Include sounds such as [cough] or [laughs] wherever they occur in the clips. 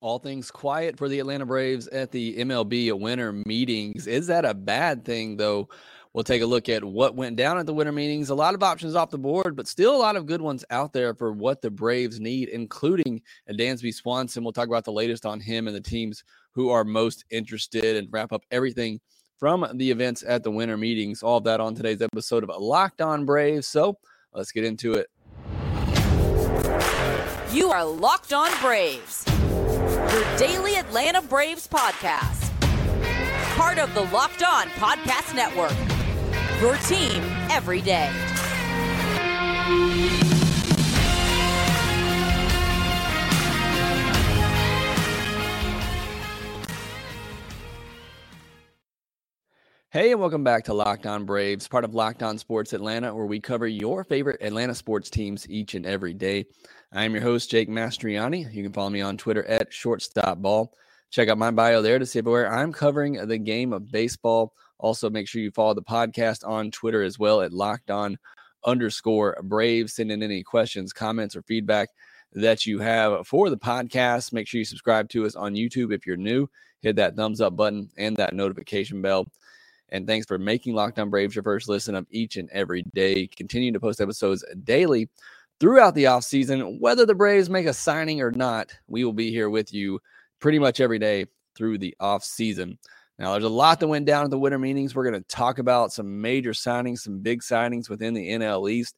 all things quiet for the Atlanta Braves at the MLB winter meetings. Is that a bad thing, though? We'll take a look at what went down at the winter meetings. A lot of options off the board, but still a lot of good ones out there for what the Braves need, including Dansby Swanson. We'll talk about the latest on him and the teams who are most interested and wrap up everything from the events at the winter meetings. All of that on today's episode of Locked On Braves. So let's get into it. You are Locked On Braves your daily Atlanta Braves podcast. Part of the Locked On Podcast Network. Your team every day. Hey, and welcome back to Locked On Braves, part of Locked On Sports Atlanta, where we cover your favorite Atlanta sports teams each and every day. I am your host, Jake Mastriani. You can follow me on Twitter at shortstopball. Check out my bio there to see where I'm covering the game of baseball. Also, make sure you follow the podcast on Twitter as well at locked on underscore brave. Send in any questions, comments, or feedback that you have for the podcast. Make sure you subscribe to us on YouTube if you're new. Hit that thumbs up button and that notification bell. And thanks for making Locked On Braves your first listen of each and every day. Continue to post episodes daily throughout the offseason. Whether the Braves make a signing or not, we will be here with you pretty much every day through the offseason. Now, there's a lot that went down at the winter meetings. We're going to talk about some major signings, some big signings within the NL East.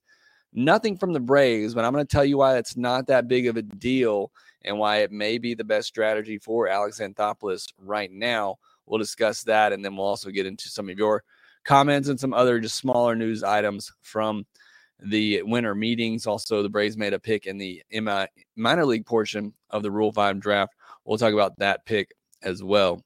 Nothing from the Braves, but I'm going to tell you why it's not that big of a deal and why it may be the best strategy for Alex Anthopoulos right now. We'll discuss that, and then we'll also get into some of your comments and some other just smaller news items from the winter meetings. Also, the Braves made a pick in the minor league portion of the Rule 5 draft. We'll talk about that pick as well.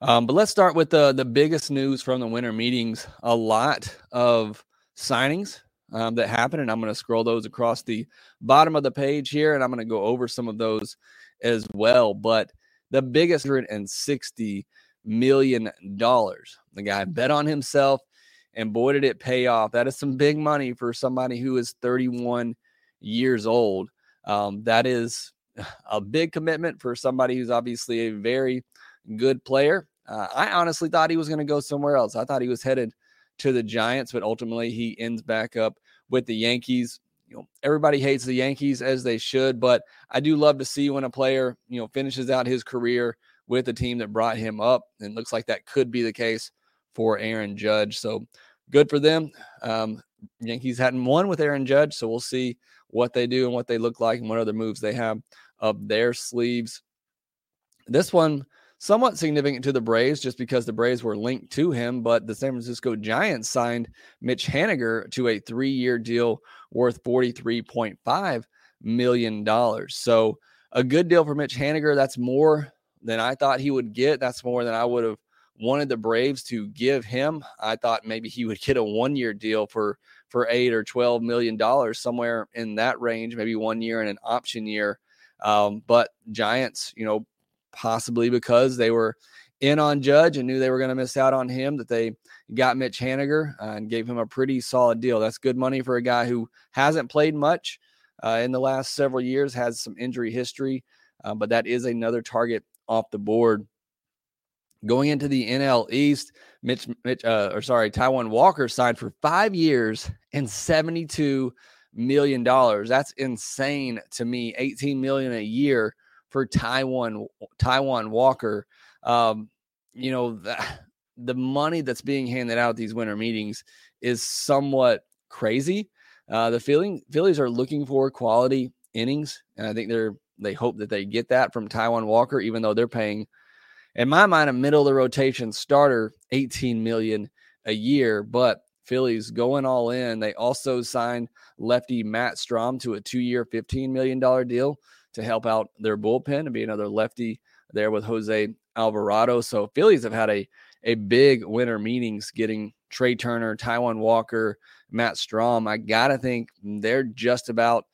Um, but let's start with the, the biggest news from the winter meetings. A lot of signings um, that happened, and I'm going to scroll those across the bottom of the page here, and I'm going to go over some of those as well. But the biggest 160 million dollars. The guy bet on himself and boy, did it pay off. That is some big money for somebody who is 31 years old. Um, that is a big commitment for somebody who's obviously a very good player. Uh, I honestly thought he was going to go somewhere else. I thought he was headed to the Giants, but ultimately he ends back up with the Yankees. You know, everybody hates the Yankees as they should, but I do love to see when a player, you know, finishes out his career with the team that brought him up. And looks like that could be the case for Aaron Judge. So good for them. Um, Yankees hadn't won with Aaron Judge, so we'll see what they do and what they look like and what other moves they have up their sleeves. This one somewhat significant to the Braves just because the Braves were linked to him, but the San Francisco Giants signed Mitch Haniger to a three-year deal worth $43.5 million. So a good deal for Mitch Haniger. That's more than I thought he would get. That's more than I would have wanted the Braves to give him. I thought maybe he would get a one year deal for for eight or twelve million dollars, somewhere in that range, maybe one year and an option year. Um, but Giants, you know, possibly because they were in on Judge and knew they were going to miss out on him, that they got Mitch Haniger uh, and gave him a pretty solid deal. That's good money for a guy who hasn't played much uh, in the last several years, has some injury history, uh, but that is another target off the board Going into the NL East, Mitch, Mitch uh, or sorry, Taijuan Walker signed for five years and seventy-two million dollars. That's insane to me. Eighteen million a year for Taijuan Taijuan Walker. Um, you know the, the money that's being handed out these winter meetings is somewhat crazy. Uh, the feeling Phillies are looking for quality innings, and I think they're they hope that they get that from Taijuan Walker, even though they're paying in my mind, a middle of the rotation starter, 18 million a year, but Phillies going all in. They also signed lefty Matt Strahm to a two-year, $15 million deal to help out their bullpen and be another lefty there with Jose Alvarado. So Phillies have had a a big winter meetings getting Trea Turner, Taijuan Walker, Matt Strahm. I gotta think they're just about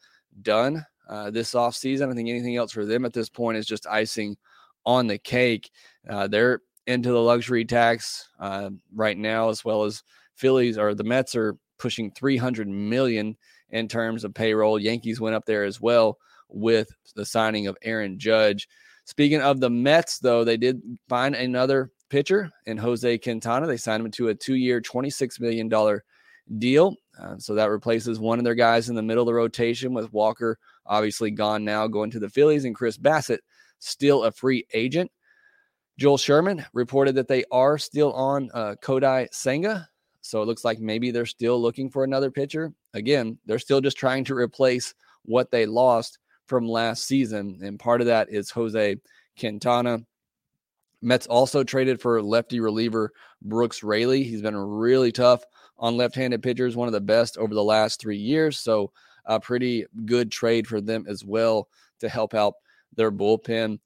done uh, this offseason. I think anything else for them at this point is just icing on the cake. Uh, they're into the luxury tax uh, right now, as well as Phillies or the Mets are pushing 300 million in terms of payroll. Yankees went up there as well with the signing of Aaron Judge. Speaking of the Mets, though, they did find another pitcher in Jose Quintana. They signed him to a two year, $26 million deal. Uh, so that replaces one of their guys in the middle of the rotation with Walker obviously gone now, going to the Phillies, and Chris Bassitt still a free agent. Joel Sherman reported that they are still on uh, Kodai Senga. So it looks like maybe they're still looking for another pitcher. Again, they're still just trying to replace what they lost from last season. And part of that is Jose Quintana. Mets also traded for lefty reliever Brooks Raley. He's been really tough on left handed pitchers, one of the best over the last three years. So, a pretty good trade for them as well to help out their bullpen.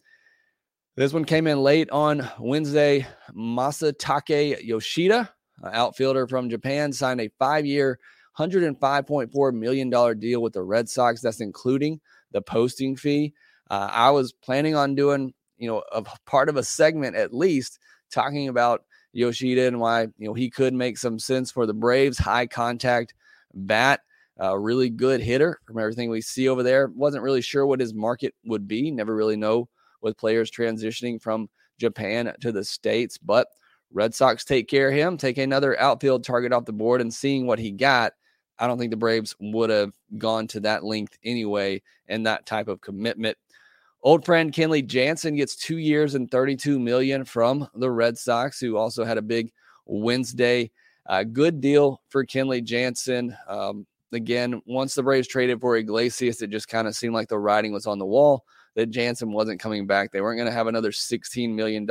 This one came in late on Wednesday. Masataka Yoshida, outfielder from Japan, signed a five year, $105.4 million deal with the Red Sox. That's including the posting fee. Uh, I was planning on doing, you know, a part of a segment at least talking about Yoshida and why, you know, he could make some sense for the Braves. High contact bat, a really good hitter from everything we see over there. Wasn't really sure what his market would be. Never really know with players transitioning from Japan to the States, but Red Sox take care of him, take another outfield target off the board, and seeing what he got I don't think the Braves would have gone to that length anyway and that type of commitment. Old friend Kenley Jansen gets two years and 32 million from the Red Sox, who also had a big Wednesday. Uh, good deal for Kenley Jansen. Um, again, once the Braves traded for Iglesias, it just kind of seemed like the writing was on the wall that Jansen wasn't coming back. They weren't going to have another $16 million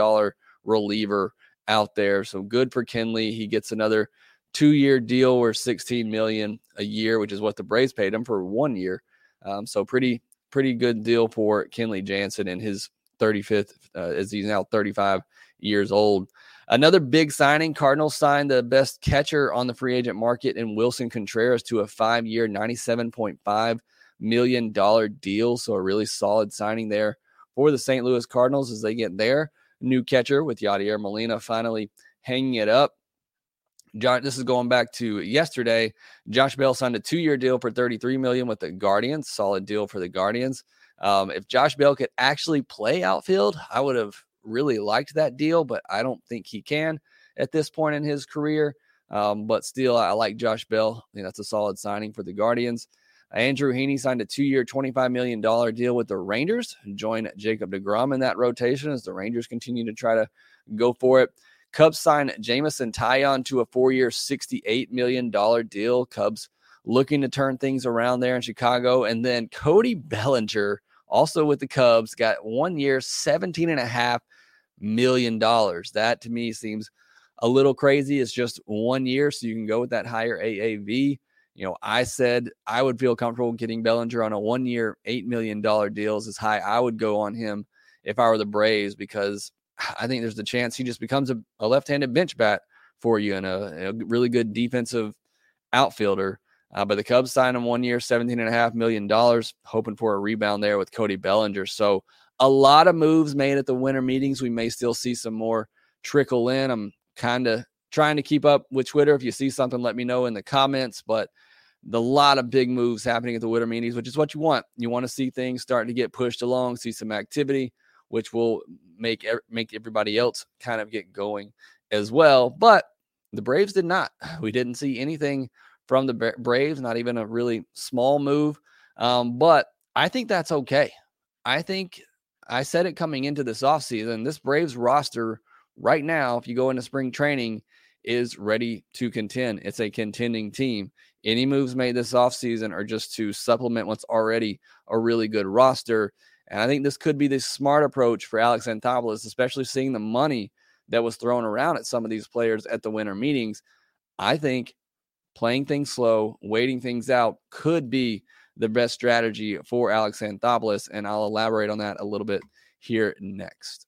reliever out there. So good for Kenley. He gets another two year deal worth 16 million a year, which is what the Braves paid him for one year. Um, so pretty pretty good deal for Kenley Jansen and his 35th uh, as he's now 35 years old. Another big signing, Cardinals signed the best catcher on the free agent market in Willson Contreras to a five-year, $97.5 million dollar deal. So a really solid signing there for the St. Louis Cardinals as they get their new catcher with Yadier Molina finally hanging it up. John, this is going back to yesterday. Josh Bell signed a two-year deal for 33 million with the Guardians. Solid deal for the Guardians. Um, if Josh Bell could actually play outfield, I would have really liked that deal, but I don't think he can at this point in his career. Um, but still, I like Josh Bell. I think that's a solid signing for the Guardians. Andrew Heaney signed a two-year, $25 million deal with the Rangers. Join Jacob DeGrom in that rotation as the Rangers continue to try to go for it. Cubs sign Jameson Taillon to a four year, $68 million deal. Cubs looking to turn things around there in Chicago. And then Cody Bellinger, also with the Cubs, got one year, $17.5 million. That to me seems a little crazy. It's just one year, so you can go with that higher AAV. You know, I said I would feel comfortable getting Bellinger on a one year, $8 million deal is as high I would go on him if I were the Braves because [sighs] I think there's a chance he just becomes a, a left-handed bench bat for you and a, a really good defensive outfielder. Uh, but the Cubs signed him one year, $17.5 million, hoping for a rebound there with Cody Bellinger. So a lot of moves made at the winter meetings. We may still see some more trickle in. I'm kind of trying to keep up with Twitter. If you see something, let me know in the comments. But the lot of big moves happening at the winter meetings, which is what you want. You want to see things starting to get pushed along, see some activity which will make make everybody else kind of get going as well. But the Braves did not. [sighs] We didn't see anything from the Braves, not even a really small move. Um, but I think that's okay. I think I said it coming into this offseason. This Braves roster right now, if you go into spring training, is ready to contend. It's a contending team. Any moves made this offseason are just to supplement what's already a really good roster. And I think this could be the smart approach for Alex Anthopoulos, especially seeing the money that was thrown around at some of these players at the winter meetings. I think playing things slow, waiting things out could be the best strategy for Alex Anthopoulos. And I'll elaborate on that a little bit here next.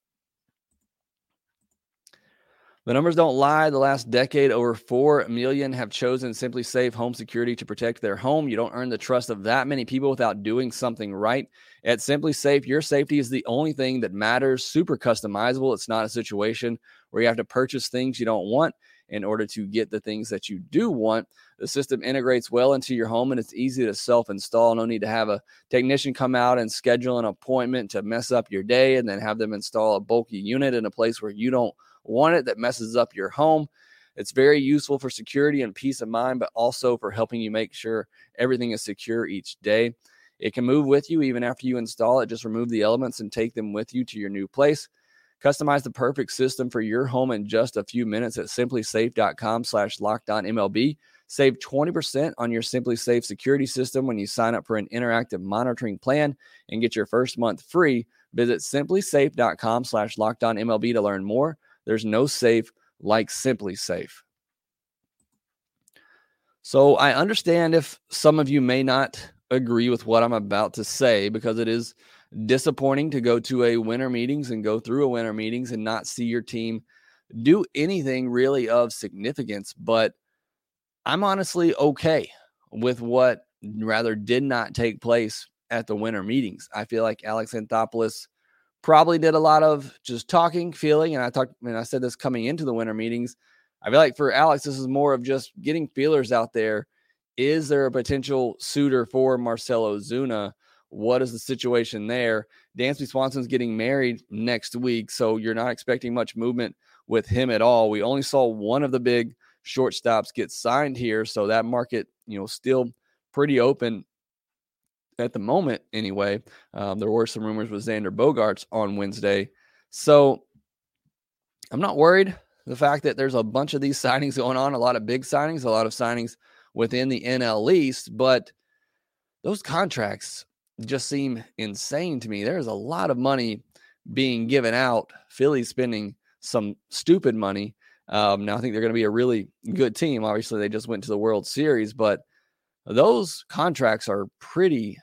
The numbers don't lie. The last decade, over 4 million have chosen SimpliSafe Home Security to protect their home. You don't earn the trust of that many people without doing something right. At SimpliSafe, your safety is the only thing that matters. Super customizable. It's not a situation where you have to purchase things you don't want. in order to get the things that you do want. The system integrates well into your home and it's easy to self install. No need to have a technician come out and schedule an appointment to mess up your day and then have them install a bulky unit in a place where you don't want it that messes up your home. It's very useful for security and peace of mind, but also for helping you make sure everything is secure each day. It can move with you even after you install it. Just remove the elements and take them with you to your new place. Customize the perfect system for your home in just a few minutes at simplisafe.com slash MLB. Save 20% on your SimpliSafe security system when you sign up for an interactive monitoring plan and get your first month free. Visit simplisafe.com slash MLB to learn more. There's no safe like SimpliSafe. So I understand if some of you may not agree with what I'm about to say because it is disappointing to go to a winter meetings and go through a winter meetings and not see your team do anything really of significance. But I'm honestly okay with what rather did not take place at the winter meetings. I feel like Alex Anthopoulos probably did a lot of just talking, feeling, and I talked and I said this coming into the winter meetings. I feel like for Alex, this is more of just getting feelers out there is there a potential suitor for Marcell Ozuna? What is the situation there? Dansby Swanson's getting married next week, so you're not expecting much movement with him at all. We only saw one of the big shortstops get signed here, so that market, you know, still pretty open at the moment. Anyway, um, there were some rumors with Xander Bogaerts on Wednesday, so I'm not worried. The fact that there's a bunch of these [laughs] signings going on, a lot of big signings, a lot of signings within the NL East, but those contracts just seem insane to me. There's a lot of money being given out. Philly's spending some stupid money. Um, now I think they're going to be a really good team. Obviously, they just went to the World Series, but those contracts are pretty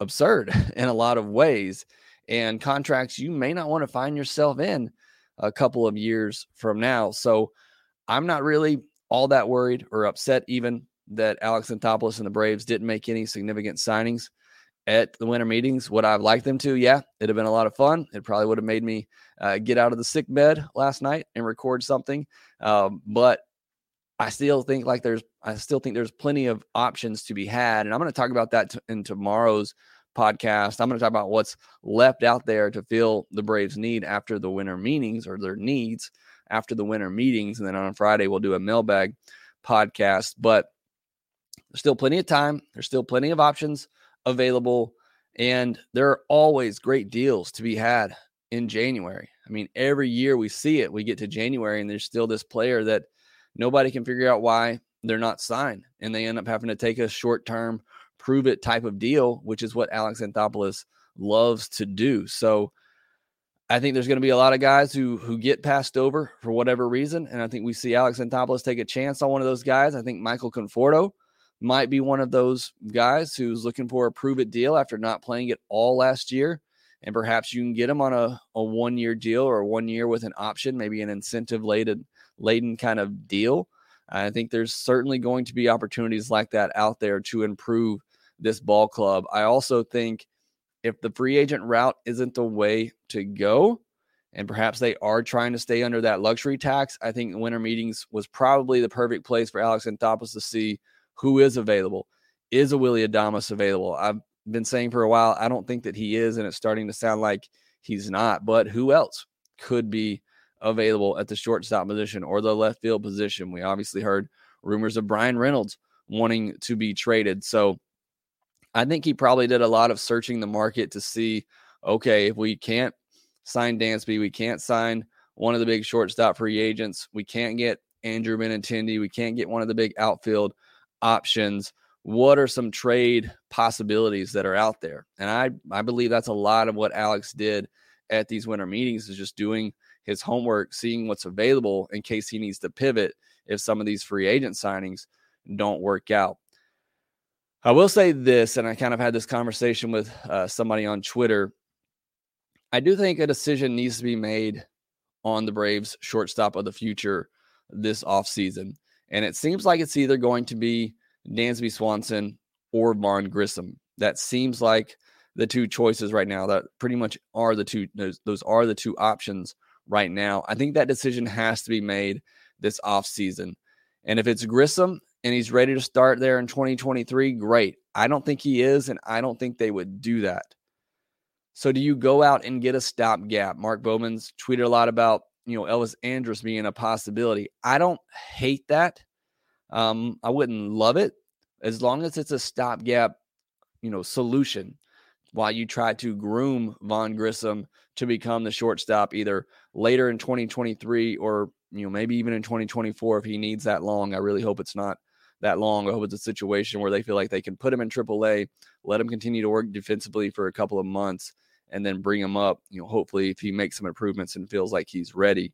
absurd [laughs] in a lot of ways, and contracts you may not want to find yourself in a couple of years from now. So I'm not really all that worried or upset even that Alex Anthopoulos and the Braves didn't make any significant signings at the winter meetings. Would I have liked them to? Yeah, it'd have been a lot of fun. It probably would have made me uh, get out of the sick bed last night and record something. Um, but I still think like there's, I still think there's plenty of options to be had, and I'm going to talk about that t- in tomorrow's podcast. I'm going to talk about what's left out there to fill the Braves' need after the winter meetings or their needs after the winter meetings. And then on Friday, we'll do a mailbag podcast. But there's still plenty of time, there's still plenty of options available. And there are always great deals to be had in January. I mean, every year we see it, we get to January and there's still this player that nobody can figure out why they're not signed. And they end up having to take a short term, prove it type of deal, which is what Alex Anthopoulos loves to do. So I think there's going to be a lot of guys who who get passed over for whatever reason, and I think we see Alex Anthopoulos take a chance on one of those guys. I think Michael Conforto might be one of those guys who's looking for a prove it deal after not playing it all last year, and perhaps you can get him on a, a one year deal or one year with an option, maybe an incentive laden laden kind of deal. I think there's certainly going to be opportunities like that out there to improve this ball club. I also think if the free agent route isn't the way to go, and perhaps they are trying to stay under that luxury tax, I think winter meetings was probably the perfect place for Alex Anthopoulos to see who is available. Is a Willy Adames available? I've been saying for a while, I don't think that he is, and it's starting to sound like he's not. But who else could be available at the shortstop position or the left field position? We obviously heard rumors of Bryan Reynolds wanting to be traded. So I think he probably did a lot of searching the market to see, okay, if we can't sign Dansby, we can't sign one of the big shortstop free agents, we can't get Andrew Benintendi, we can't get one of the big outfield options. What are some trade possibilities that are out there? And I, I believe that's a lot of what Alex did at these winter meetings is just doing his homework, seeing what's available in case he needs to pivot if some of these free agent signings don't work out. I will say this, and I kind of had this conversation with uh, somebody on Twitter. I do think a decision needs to be made on the Braves shortstop of the future this offseason. And it seems like it's either going to be Dansby Swanson or Vaughn Grissom. That seems like the two choices right now. That pretty much are the two, those, those are the two options right now. I think that decision has to be made this offseason. And if it's Grissom and he's ready to start there in 2023, great. I don't think he is, and I don't think they would do that. So do you go out and get a stopgap? Mark Bowman's tweeted a lot about, you know, Elvis Andrus being a possibility. I don't hate that. Um, I wouldn't love it as long as it's a stopgap, you know, solution while you try to groom Vaughn Grissom to become the shortstop either later in 2023 or you know maybe even in 2024 if he needs that long. I really hope it's not that long. I hope it's a situation where they feel like they can put him in AAA, let him continue to work defensively for a couple of months, and then bring him up. You know, hopefully if he makes some improvements and feels like he's ready.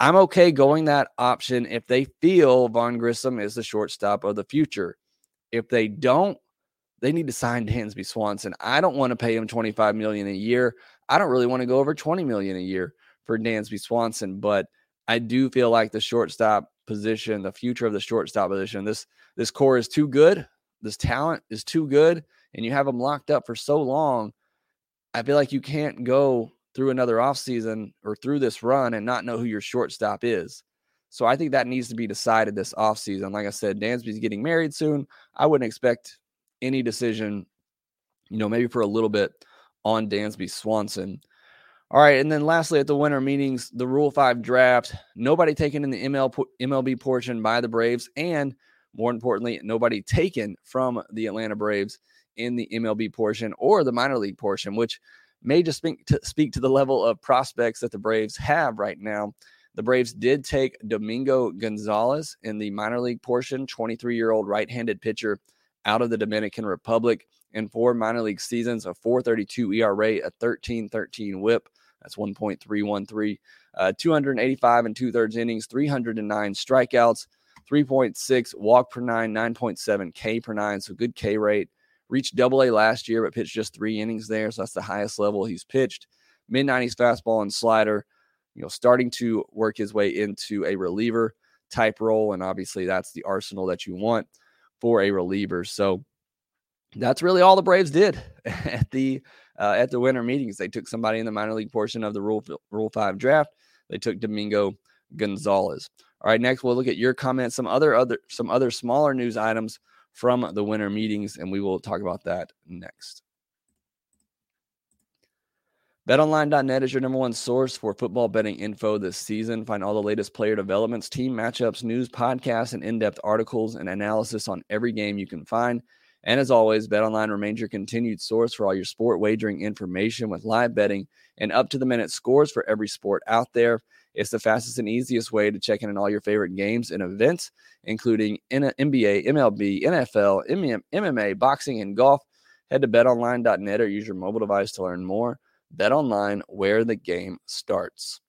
I'm okay going that option if they feel Vaughn Grissom is the shortstop of the future. If they don't, they need to sign Dansby Swanson. I don't want to pay him 25 million a year. I don't really want to go over 20 million a year for Dansby Swanson, but I do feel like the shortstop position, the future of the shortstop position, this this core is too good. This talent is too good, and you have them locked up for so long. I feel like you can't go through another offseason or through this run and not know who your shortstop is. So I think that needs to be decided this offseason. Like I said, Dansby's getting married soon. I wouldn't expect any decision, you know, maybe for a little bit on Dansby Swanson. All right, and then lastly, at the winter meetings, the Rule Five draft, nobody taken in the ML, MLB portion by the Braves, and more importantly, nobody taken from the Atlanta Braves in the MLB portion or the minor league portion, which may just speak to, speak to the level of prospects that the Braves have right now. The Braves did take Domingo Gonzalez in the minor league portion, 23 year old right handed pitcher out of the Dominican Republic in four minor league seasons, a 432 ERA, a 13 13 whip. That's 1.313, uh, 285 and two thirds innings, 309 strikeouts, 3.6 walk per nine, 9.7 K per nine. So good K rate. Reached double A last year, but pitched just three innings there. So that's the highest level he's pitched. Mid 90s fastball and slider, you know, starting to work his way into a reliever type role. And obviously, that's the arsenal that you want for a reliever. So that's really all the Braves did [laughs] at the uh, at the winter meetings. They took somebody in the minor league portion of the Rule Rule Five draft. They took Domingo Gonzalez. All right, next we'll look at your comments, some other other some other smaller news items from the winter meetings, and we will talk about that next. BetOnline.net is your number one source for football betting info this season. Find all the latest player developments, team matchups, news, podcasts, and in depth articles and analysis on every game you can find. And as always, BetOnline remains your continued source for all your sport wagering information with live betting and up to the minute scores for every sport out there. It's the fastest and easiest way to check in on all your favorite games and events, including NBA, MLB, NFL, MMA, boxing, and golf. Head to betonline.net or use your mobile device to learn more. Bet online where the game starts.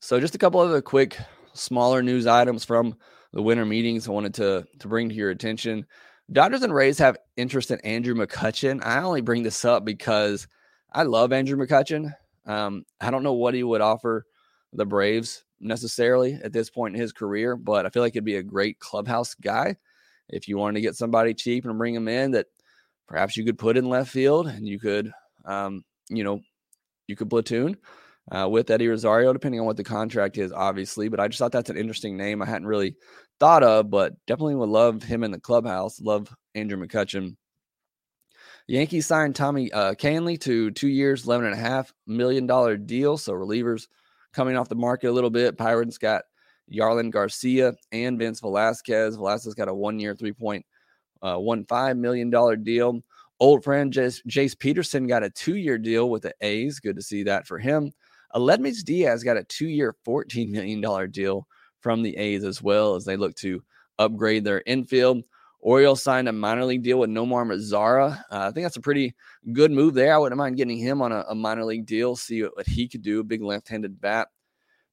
So, just a couple other quick, smaller news items from the winter meetings I wanted to, to bring to your attention. Dodgers and Rays have interest in Andrew McCutchen. I only bring this up because I love Andrew McCutchen. Um, I don't know what he would offer the Braves necessarily at this point in his career, but I feel like it'd be a great clubhouse guy. If you wanted to get somebody cheap and bring him in that perhaps you could put in left field and you could, um, you know, you could platoon uh, with Eddie Rosario, depending on what the contract is, obviously. But I just thought that's an interesting name I hadn't really thought of, but definitely would love him in the clubhouse. Love Andrew McCutchen. Yankees signed Tommy uh, Kahnle to two years, eleven and a half million dollar deal. So relievers coming off the market a little bit. Pirates got Jarlin Garcia and Vince Velasquez. Velasquez got a one year, three point uh, one five million dollar deal. Old friend Jace, Jace Peterson got a two year deal with the A's. Good to see that for him. Aledmys Diaz got a two year, $14 million deal from the A's as well as they look to upgrade their infield. Orioles signed a minor league deal with Nomar Mazara. Uh, I think that's a pretty good move there. I wouldn't mind getting him on a, a minor league deal, see what, what he could do. Big left handed bat.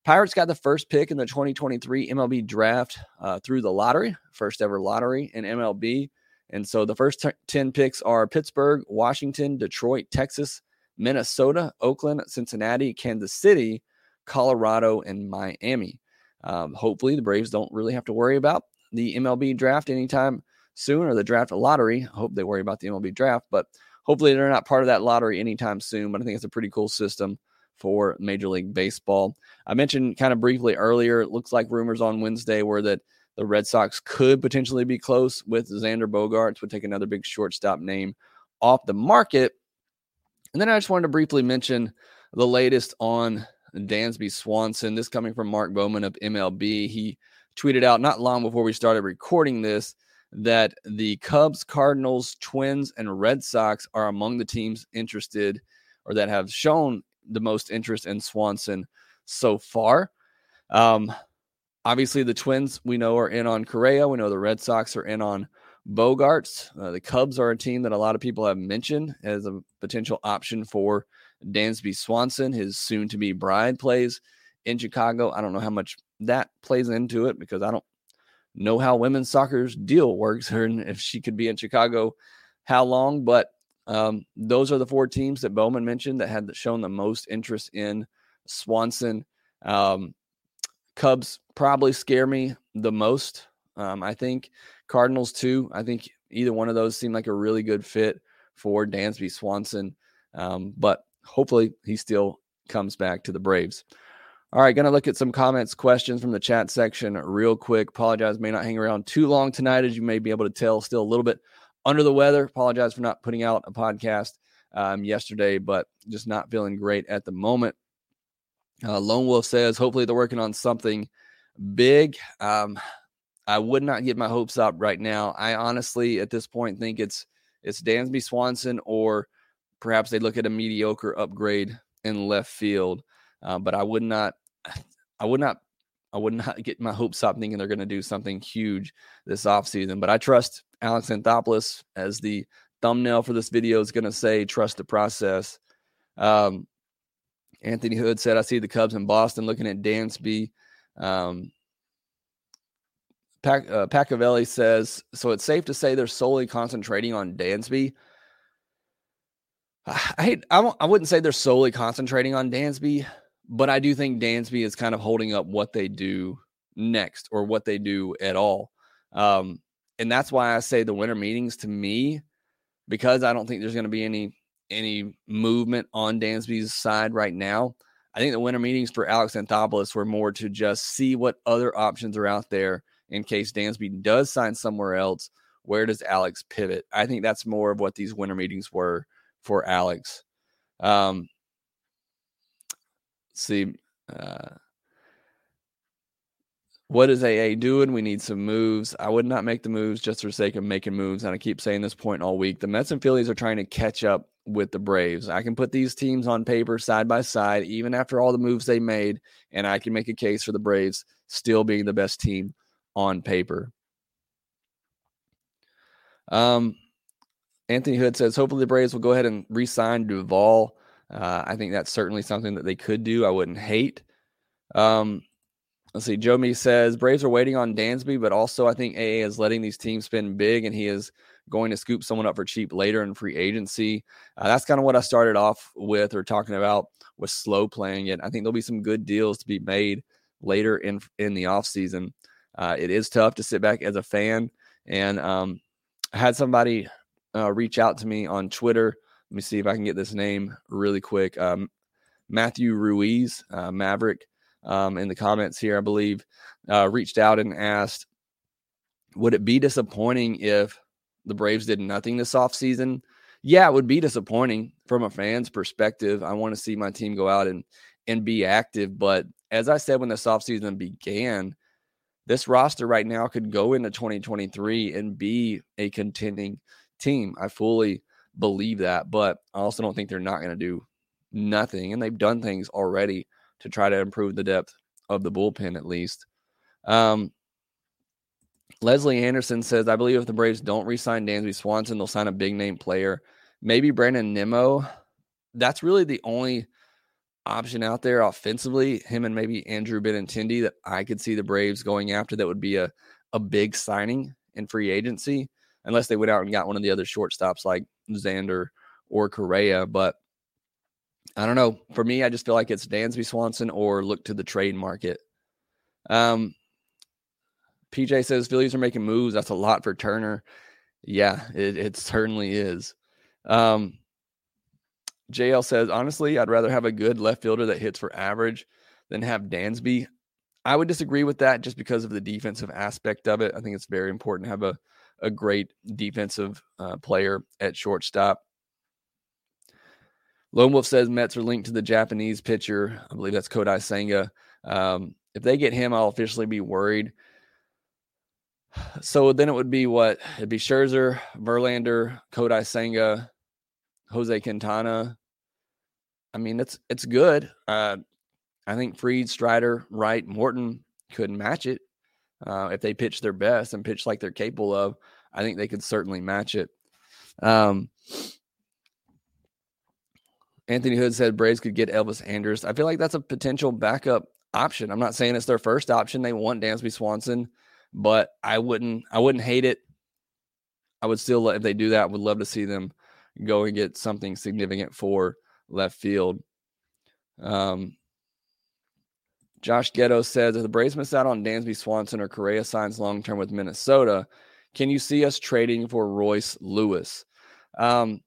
Pirates got the first pick in the 2023 MLB draft uh, through the lottery, first ever lottery in MLB. And so the first t- 10 picks are Pittsburgh, Washington, Detroit, Texas, Minnesota, Oakland, Cincinnati, Kansas City, Colorado, and Miami. Um, hopefully, the Braves don't really have to worry about the MLB draft anytime soon or the draft lottery. I hope they worry about the MLB draft, but hopefully they're not part of that lottery anytime soon. But I think it's a pretty cool system for Major League Baseball. I mentioned kind of briefly earlier, it looks like rumors on Wednesday were that the Red Sox could potentially be close with Xander Bogaerts, would take another big shortstop name off the market. And then I just wanted to briefly mention the latest on Dansby Swanson. This coming from Mark Bowman of MLB. He tweeted out not long before we started recording this that the Cubs, Cardinals, Twins, and Red Sox are among the teams interested or that have shown the most interest in Swanson so far. Um, obviously, the Twins we know are in on Correa. We know the Red Sox are in on Bogaerts. Uh, the Cubs are a team that a lot of people have mentioned as a potential option for Dansby Swanson. His soon to be bride plays in Chicago. I don't know how much that plays into it because I don't know how women's soccer's deal works [laughs] and if she could be in Chicago, how long. But um, those are the four teams that Bowman mentioned that had shown the most interest in Swanson. Um, Cubs probably scare me the most. Um, I think Cardinals too. I think either one of those seem like a really good fit for Dansby Swanson. Um, but hopefully he still comes back to the Braves. All right, going to look at some comments, questions from the chat section real quick. Apologize, may not hang around too long tonight, as you may be able to tell. Still a little bit under the weather. Apologize for not putting out a podcast um, yesterday, but just not feeling great at the moment. Uh, Lone Wolf says, hopefully they're working on something big. Um, I would not get my hopes up right now. I honestly, at this point, think it's it's Dansby Swanson, or perhaps they look at a mediocre upgrade in left field. Uh, but I would not, [sighs] I would not, I would not get my hopes up thinking they're going to do something huge this offseason. But I trust Alex Anthopoulos as the thumbnail for this video is going to say, trust the process. Um, Anthony Hood said, I see the Cubs in Boston looking at Dansby. Um, Pac, uh, Pacavelli says, so it's safe to say they're solely concentrating on Dansby. [sighs] I, I, I wouldn't say they're solely concentrating on Dansby, but I do think Dansby is kind of holding up what they do next or what they do at all. Um, and that's why I say the winter meetings to me, because I don't think there's going to be any any movement on Dansby's side right now. I think the winter meetings for Alex Anthopoulos were more to just see what other options are out there in case Dansby does sign somewhere else. Where does Alex pivot? I think that's more of what these winter meetings were for Alex. Um, see, uh, what is AA doing? We need some moves. I would not make the moves just for sake of making moves. And I keep saying this point all week. The Mets and Phillies are trying to catch up with the Braves. I can put these teams on paper side by side, even after all the moves they made, and I can make a case for the Braves still being the best team on paper. Um, Anthony Hood says, hopefully the Braves will go ahead and re sign Duvall. Uh, I think that's certainly something that they could do. I wouldn't hate. Um, let's see. Joe Me says Braves are waiting on Dansby, but also I think AA is letting these teams spin big, and he is going to scoop someone up for cheap later in free agency. Uh, that's kind of what I started off with or talking about with slow playing it. I think there'll be some good deals to be made later in in the offseason. Uh, it is tough to sit back as a fan, and um, I had somebody uh, reach out to me on Twitter let me see if I can get this name really quick. Um, Matthew Ruiz, uh, Maverick, um, in the comments here, I believe, uh, reached out and asked, would it be disappointing if the Braves did nothing this offseason? Yeah, it would be disappointing from a fan's perspective. I want to see my team go out and and be active. But as I said when this offseason began, this roster right now could go into 2023 and be a contending team. I fully believe that, but I also don't think they're not going to do nothing. And they've done things already to try to improve the depth of the bullpen, at least. Um, Leslie Anderson says, I believe if the Braves don't re sign Dansby Swanson, they'll sign a big name player. Maybe Brandon Nimmo. That's really the only option out there offensively. Him and maybe Andrew Benintendi that I could see the Braves going after that would be a, a big signing in free agency, unless they went out and got one of the other shortstops like Xander or Correa. But I don't know. For me, I just feel like it's Dansby Swanson or look to the trade market. Um, PJ says Phillies are making moves. That's a lot for Turner. Yeah, it, it certainly is. Um, JL says, honestly, I'd rather have a good left fielder that hits for average than have Dansby. I would disagree with that just because of the defensive aspect of it. I think it's very important to have a, a great defensive uh, player at shortstop. Lone Wolf says Mets are linked to the Japanese pitcher. I believe that's Kodai Senga. Um, if they get him, I'll officially be worried. So then it would be what? It'd be Scherzer, Verlander, Kodai Senga, Jose Quintana. I mean, it's it's good. Uh, I think Fried, Strider, Wright, Morton could match it uh, if they pitch their best and pitch like they're capable of. I think they could certainly match it. Um, Anthony Hood said Braves could get Elvis Andrus. I feel like that's a potential backup option. I'm not saying it's their first option. They want Dansby Swanson, but I wouldn't I wouldn't hate it. I would still if they do that, would love to see them go and get something significant for left field. Um, Josh Ghetto says if the Braves miss out on Dansby Swanson or Correa signs long term with Minnesota, can you see us trading for Royce Lewis? Um,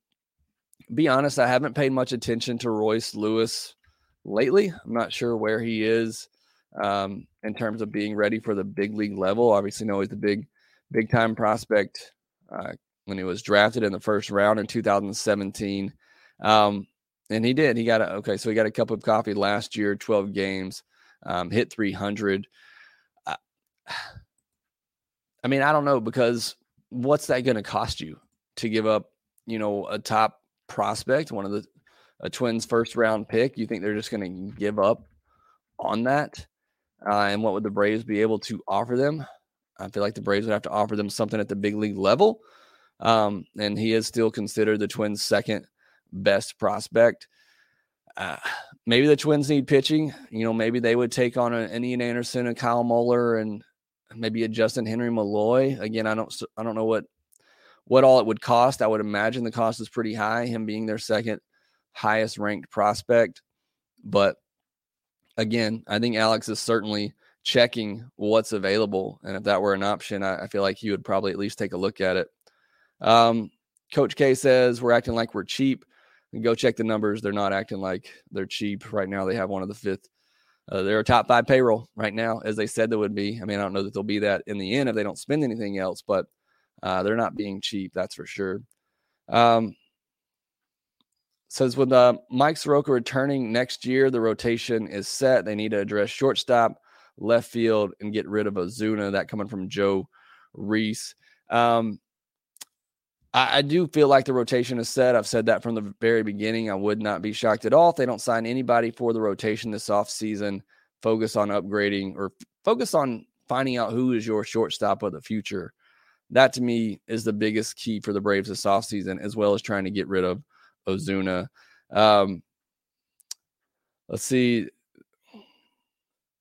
be honest, I haven't paid much attention to Royce Lewis lately. I'm not sure where he is um, in terms of being ready for the big league level. Obviously, know he's the big, big time prospect uh, when he was drafted in the first round in 2017. Um, and he did. He got a okay. So he got a cup of coffee last year, 12 games um, hit 300. Uh, I mean, I don't know because what's that going to cost you to give up, you know, a top prospect, one of the a Twins first round pick? You think they're just going to give up on that? Uh, and what would the Braves be able to offer them? I feel like the Braves would have to offer them something at the big league level. Um, and he is still considered the Twins' second best prospect. Uh, [sighs] maybe the Twins need pitching. You know, maybe they would take on an Ian Anderson, a Kyle Muller, and maybe a Justin Henry Malloy. Again, I don't, I don't know what, what all it would cost. I would imagine the cost is pretty high. Him being their second highest ranked prospect, but again, I think Alex is certainly checking what's available, and if that were an option, I, I feel like he would probably at least take a look at it. Um, Coach K says we're acting like we're cheap go check the numbers. They're not acting like they're cheap right now. They have one of the fifth. Uh, they're a top five payroll right now, as they said they would be. I mean, I don't know that they'll be that in the end if they don't spend anything else, but uh, they're not being cheap. That's for sure. Um, says with uh, Mike Soroka returning next year, the rotation is set. They need to address shortstop, left field, and get rid of Ozuna. That coming from Joe Reese. Um, I, I, do feel like the rotation is set. I've said that from the very beginning. I would not be shocked at all if they don't sign anybody for the rotation this offseason. Focus on upgrading or focus on finding out who is your shortstop of the future. That to me is the biggest key for the Braves this offseason, as well as trying to get rid of Ozuna. Um, let's see.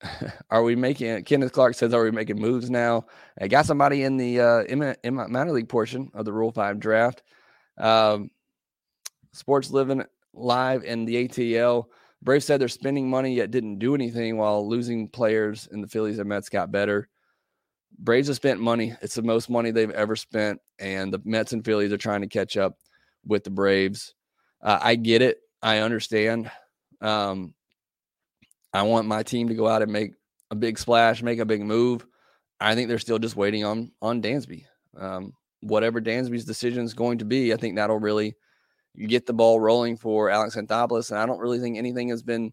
[laughs] are we making Kenneth Clark says are we making moves now? I got somebody in the uh in, in minor league portion of the Rule 5 draft. Um Sports Living live in the ATL. Brave said they're spending money yet didn't do anything while losing players and the Phillies and Mets got better. Braves have spent money. It's the most money they've ever spent, and the Mets and Phillies are trying to catch up with the Braves. Uh, I get it. I understand. Um, I want my team to go out and make a big splash, make a big move. I think they're still just waiting on on Dansby. Um, whatever Dansby's decision is going to be, I think that'll really get the ball rolling for Alex Anthopoulos. And I don't really think anything has been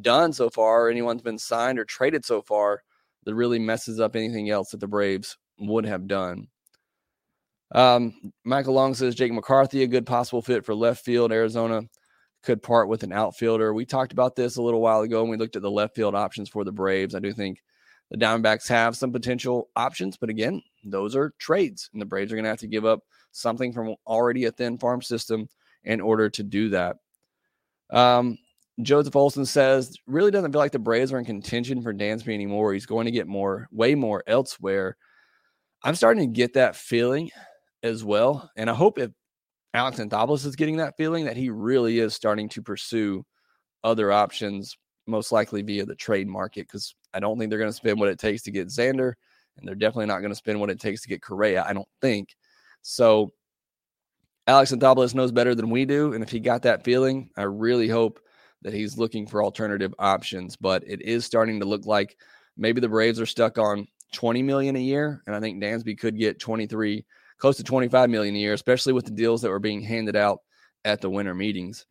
done so far, or anyone's been signed or traded so far that really messes up anything else that the Braves would have done. Um, Michael Long says Jake McCarthy, a good possible fit for left field. Arizona could part with an outfielder. We talked about this a little while ago when we looked at the left field options for the Braves. I do think the Diamondbacks have some potential options, but again, those are trades, and the Braves are going to have to give up something from already a thin farm system in order to do that. Um, Joseph Olson says, really doesn't feel like the Braves are in contention for Dansby anymore. He's going to get more, way more elsewhere. I'm starting to get that feeling as well. And I hope if Alex Anthopoulos is getting that feeling that he really is starting to pursue other options, most likely via the trade market, because I don't think they're going to spend what it takes to get Xander, and they're definitely not going to spend what it takes to get Correa. I don't think so. Alex Anthopoulos knows better than we do. And if he got that feeling, I really hope that he's looking for alternative options. But it is starting to look like maybe the Braves are stuck on 20 million a year. And I think Dansby could get 23, close to 25 million a year, especially with the deals that were being handed out at the winter meetings.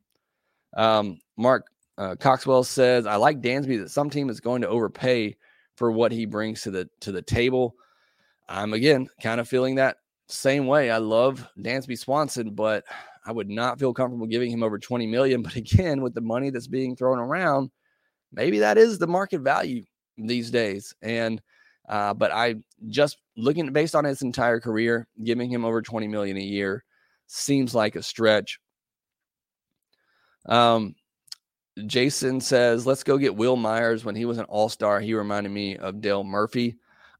Um, Mark uh, Coxwell says, I like Dansby that some team is going to overpay for what he brings to the to the table. I'm again kind of feeling that same way. I love Dansby Swanson, but I would not feel comfortable giving him over 20 million. [laughs] But again, with the money that's being thrown around, maybe that is the market value these days. And uh, but I just looking based on his entire career, giving him over 20 million a year seems like a stretch. Um, Jason says, let's go get Wil Myers. When he was an all star, he reminded me of Dale Murphy.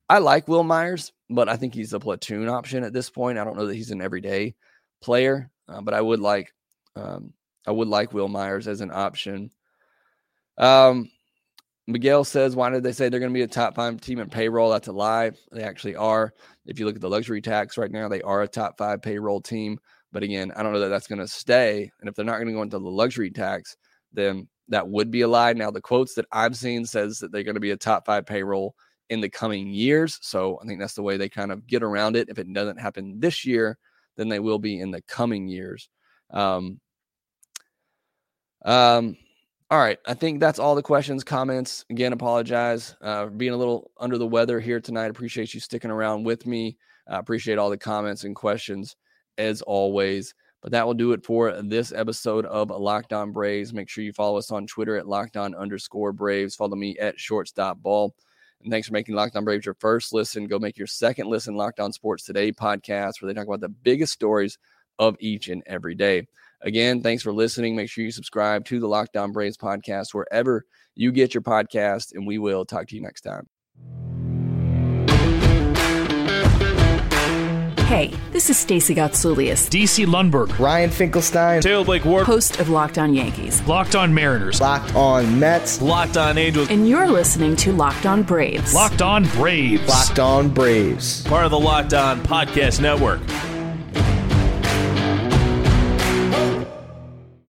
I like Wil Myers, but I think he's a platoon option at this point. I don't know that he's an everyday player, uh, but I would like um, I would like Wil Myers as an option. Um, Miguel says, why did they say they're going to be a top five team in payroll? That's a lie. They actually are. If you look at the luxury tax right now, they are a top five payroll team. But again, I don't know that that's going to stay. And if they're not going to go into the luxury tax, then that would be a lie. Now, the quotes that I've seen says that they're going to be a top five payroll in the coming years. So I think that's the way they kind of get around it. If it doesn't happen this year, then they will be in the coming years. Um, um, all right. I think that's all the questions, comments. Again, apologize uh, for being a little under the weather here tonight. Appreciate you sticking around with me. I appreciate all the comments and questions as always. But that will do it for this episode of Locked On Braves. Make sure you follow us on Twitter at Locked On underscore Braves. Follow me at Shortstop Ball. And thanks for making Locked On Braves your first listen. Go make your second listen, Locked On Sports Today podcast, where they talk about the biggest stories of each and every day. Again, thanks for listening. Make sure you subscribe to the Locked On Braves podcast wherever you get your podcast, and we will talk to you next time. Hey, this is Stacey Gotsoulias, DC Lundberg, Ryan Finkelstein, Taylor Blake Ward, host of Locked On Yankees, Locked On Mariners, Locked On Mets, Locked On Angels, and you're listening to Locked On Braves. Locked On Braves, Locked On Braves, part of the Locked On Podcast Network.